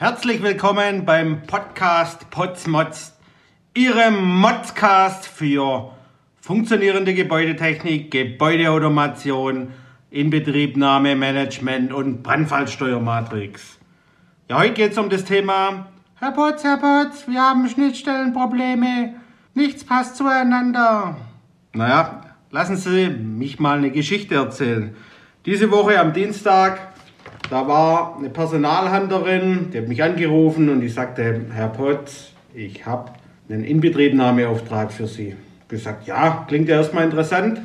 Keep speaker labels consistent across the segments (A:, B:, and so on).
A: Herzlich willkommen beim Podcast Potsmods, Ihrem Modscast für funktionierende Gebäudetechnik, Gebäudeautomation, Inbetriebnahme, Management und Brandfallsteuermatrix. Ja, heute geht es um das Thema Herr Potz, Herr Potz, wir haben Schnittstellenprobleme, nichts passt zueinander. Naja, lassen Sie mich mal eine Geschichte erzählen. Diese Woche am Dienstag da war eine Personalhandlerin, die hat mich angerufen und die sagte, Herr Potts, ich habe einen Inbetriebnahmeauftrag für Sie. Ich gesagt, ja, klingt ja erstmal interessant.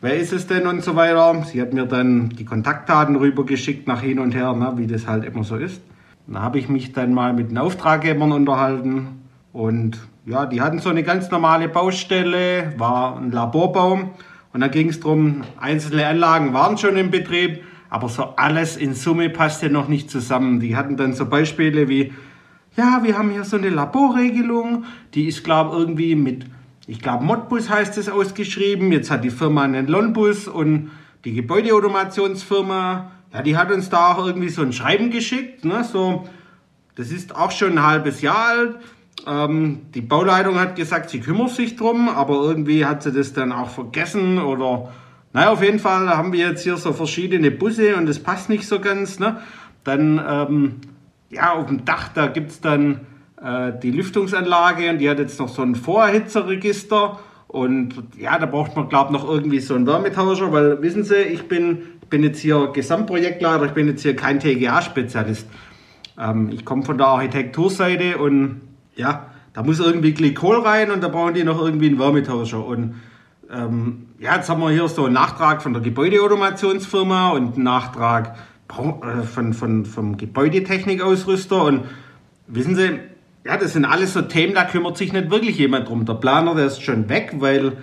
A: Wer ist es denn und so weiter. Sie hat mir dann die Kontaktdaten rübergeschickt nach hin und her, ne, wie das halt immer so ist. Dann habe ich mich dann mal mit den Auftraggebern unterhalten und ja, die hatten so eine ganz normale Baustelle, war ein Laborbaum und da ging es darum, einzelne Anlagen waren schon im Betrieb, aber so alles in Summe passte noch nicht zusammen. Die hatten dann so Beispiele wie, ja, wir haben hier so eine Laborregelung, die ist, glaube ich, irgendwie mit, ich glaube, Modbus heißt es ausgeschrieben. Jetzt hat die Firma einen Lonbus und die Gebäudeautomationsfirma, ja, die hat uns da auch irgendwie so ein Schreiben geschickt, ne, so, das ist auch schon ein halbes Jahr alt. Ähm, die Bauleitung hat gesagt, sie kümmert sich drum, aber irgendwie hat sie das dann auch vergessen oder naja, auf jeden Fall haben wir jetzt hier so verschiedene Busse und das passt nicht so ganz. Ne? Dann, ähm, ja, auf dem Dach, da gibt es dann äh, die Lüftungsanlage und die hat jetzt noch so ein Vorhitzerregister. Und ja, da braucht man, glaube ich, noch irgendwie so einen Wärmetauscher, weil wissen Sie, ich bin, bin jetzt hier Gesamtprojektleiter, ich bin jetzt hier kein TGA-Spezialist. Ähm, ich komme von der Architekturseite und ja, da muss irgendwie Glykol rein und da brauchen die noch irgendwie einen Wärmetauscher. Und ähm, ja, jetzt haben wir hier so einen Nachtrag von der Gebäudeautomationsfirma und einen Nachtrag äh, von, von, vom Gebäudetechnikausrüster. Und wissen Sie, ja, das sind alles so Themen, da kümmert sich nicht wirklich jemand drum. Der Planer, der ist schon weg, weil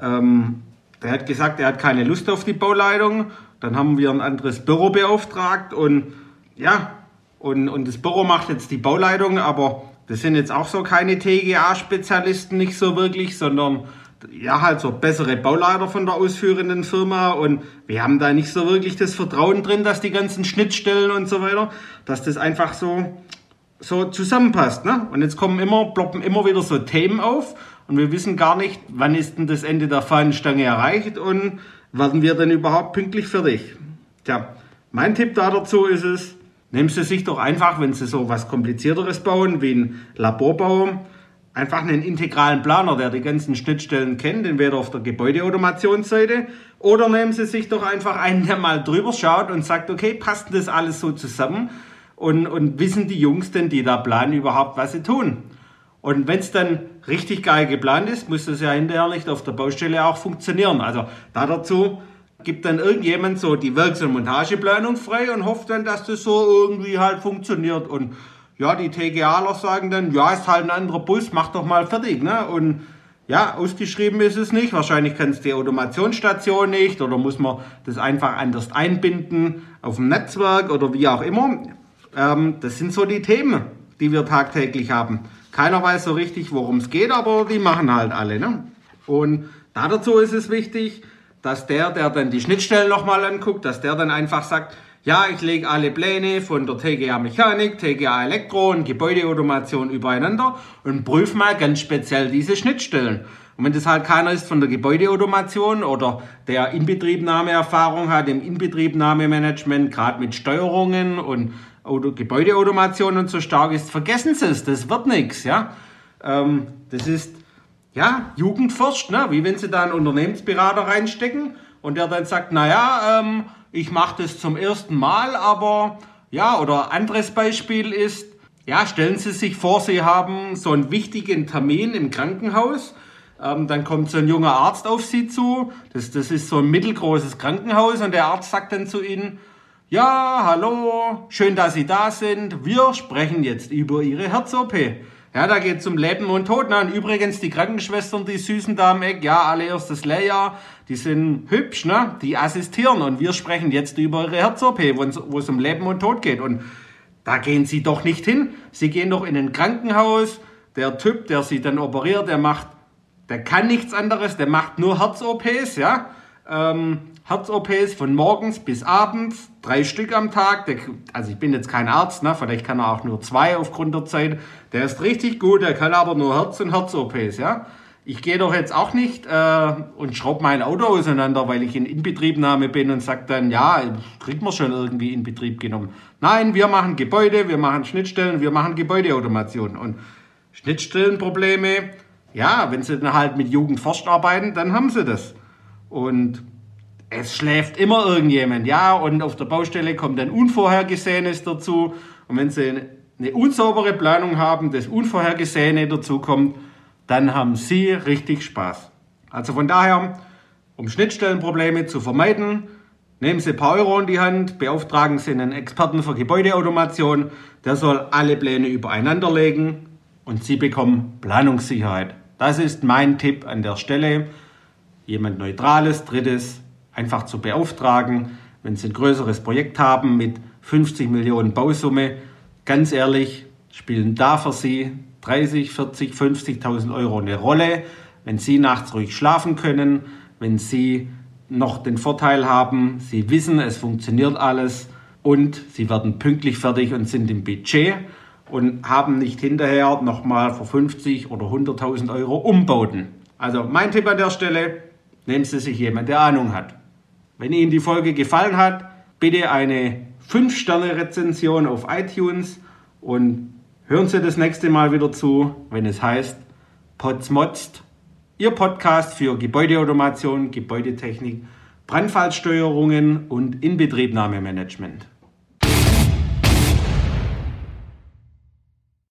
A: ähm, der hat gesagt, er hat keine Lust auf die Bauleitung. Dann haben wir ein anderes Büro beauftragt und ja, und, und das Büro macht jetzt die Bauleitung, aber das sind jetzt auch so keine TGA-Spezialisten, nicht so wirklich, sondern ja, halt so bessere Bauleiter von der ausführenden Firma und wir haben da nicht so wirklich das Vertrauen drin, dass die ganzen Schnittstellen und so weiter, dass das einfach so, so zusammenpasst. Ne? Und jetzt kommen immer, ploppen immer wieder so Themen auf und wir wissen gar nicht, wann ist denn das Ende der Fahnenstange erreicht und werden wir denn überhaupt pünktlich fertig. Tja, mein Tipp da dazu ist es, nehmen Sie sich doch einfach, wenn Sie so was komplizierteres bauen, wie ein Laborbau, einfach einen integralen Planer, der die ganzen Schnittstellen kennt, entweder auf der Gebäudeautomationsseite oder nehmen Sie sich doch einfach einen, der mal drüber schaut und sagt, okay, passt das alles so zusammen und, und wissen die Jungs denn, die da planen, überhaupt, was sie tun? Und wenn es dann richtig geil geplant ist, muss das ja hinterher nicht auf der Baustelle auch funktionieren. Also da dazu gibt dann irgendjemand so die Werks- und Montageplanung frei und hofft dann, dass das so irgendwie halt funktioniert und ja, die TGAler sagen dann, ja, ist halt ein anderer Bus, mach doch mal fertig. Ne? Und ja, ausgeschrieben ist es nicht. Wahrscheinlich kann es die Automationsstation nicht oder muss man das einfach anders einbinden auf dem Netzwerk oder wie auch immer. Ähm, das sind so die Themen, die wir tagtäglich haben. Keiner weiß so richtig, worum es geht, aber die machen halt alle. Ne? Und dazu ist es wichtig, dass der, der dann die Schnittstellen nochmal anguckt, dass der dann einfach sagt, ja, ich lege alle Pläne von der TGA Mechanik, TGA Elektro und Gebäudeautomation übereinander und prüfe mal ganz speziell diese Schnittstellen. Und wenn das halt keiner ist von der Gebäudeautomation oder der Inbetriebnahmeerfahrung hat im Inbetriebnahmemanagement, gerade mit Steuerungen und Gebäudeautomation und so stark ist, vergessen Sie es, das wird nichts, ja. Ähm, das ist, ja, Jugendforscht, ne? wie wenn Sie da einen Unternehmensberater reinstecken und der dann sagt, naja, ähm, ich mache das zum ersten Mal, aber ja, oder anderes Beispiel ist, ja, stellen Sie sich vor, Sie haben so einen wichtigen Termin im Krankenhaus. Ähm, dann kommt so ein junger Arzt auf Sie zu. Das, das ist so ein mittelgroßes Krankenhaus und der Arzt sagt dann zu Ihnen, ja, hallo, schön, dass Sie da sind. Wir sprechen jetzt über Ihre Herz-OP. Ja, da geht es um Leben und Tod. Ne? Und übrigens, die Krankenschwestern, die Süßen da am Eck, ja, allererstes Lehrjahr, die sind hübsch, ne? Die assistieren. Und wir sprechen jetzt über ihre Herz-OP, wo es um Leben und Tod geht. Und da gehen sie doch nicht hin. Sie gehen doch in ein Krankenhaus. Der Typ, der sie dann operiert, der macht, der kann nichts anderes, der macht nur Herz-OPs, ja? Ähm, Herz-OPs von morgens bis abends, drei Stück am Tag. also ich bin jetzt kein Arzt, ne? vielleicht kann er auch nur zwei aufgrund der Zeit. Der ist richtig gut, der kann aber nur Herz- und Herz-OPs, ja. Ich gehe doch jetzt auch nicht äh, und schraube mein Auto auseinander, weil ich in Inbetriebnahme bin und sage dann, ja, kriegt man schon irgendwie in Betrieb genommen. Nein, wir machen Gebäude, wir machen Schnittstellen, wir machen Gebäudeautomation. Und Schnittstellenprobleme, ja, wenn sie dann halt mit Jugendforsch arbeiten, dann haben sie das. Und es schläft immer irgendjemand, ja, und auf der Baustelle kommt ein Unvorhergesehenes dazu. Und wenn sie eine unsaubere Planung haben, das Unvorhergesehene dazu kommt, dann haben sie richtig Spaß. Also von daher, um Schnittstellenprobleme zu vermeiden, nehmen Sie ein paar Euro in die Hand, beauftragen Sie einen Experten für Gebäudeautomation, der soll alle Pläne übereinander legen und Sie bekommen Planungssicherheit. Das ist mein Tipp an der Stelle. Jemand Neutrales, Drittes, einfach zu beauftragen, wenn Sie ein größeres Projekt haben mit 50 Millionen Bausumme, ganz ehrlich, spielen da für Sie 30, 40, 50.000 Euro eine Rolle. Wenn Sie nachts ruhig schlafen können, wenn Sie noch den Vorteil haben, Sie wissen, es funktioniert alles und Sie werden pünktlich fertig und sind im Budget und haben nicht hinterher nochmal für 50 oder 100.000 Euro Umbauten. Also mein Tipp an der Stelle, nehmen Sie sich jemand, der Ahnung hat. Wenn Ihnen die Folge gefallen hat, bitte eine 5-Sterne-Rezension auf iTunes und hören Sie das nächste Mal wieder zu, wenn es heißt Potsmotzt, Ihr Podcast für Gebäudeautomation, Gebäudetechnik, Brandfallsteuerungen und Inbetriebnahmemanagement.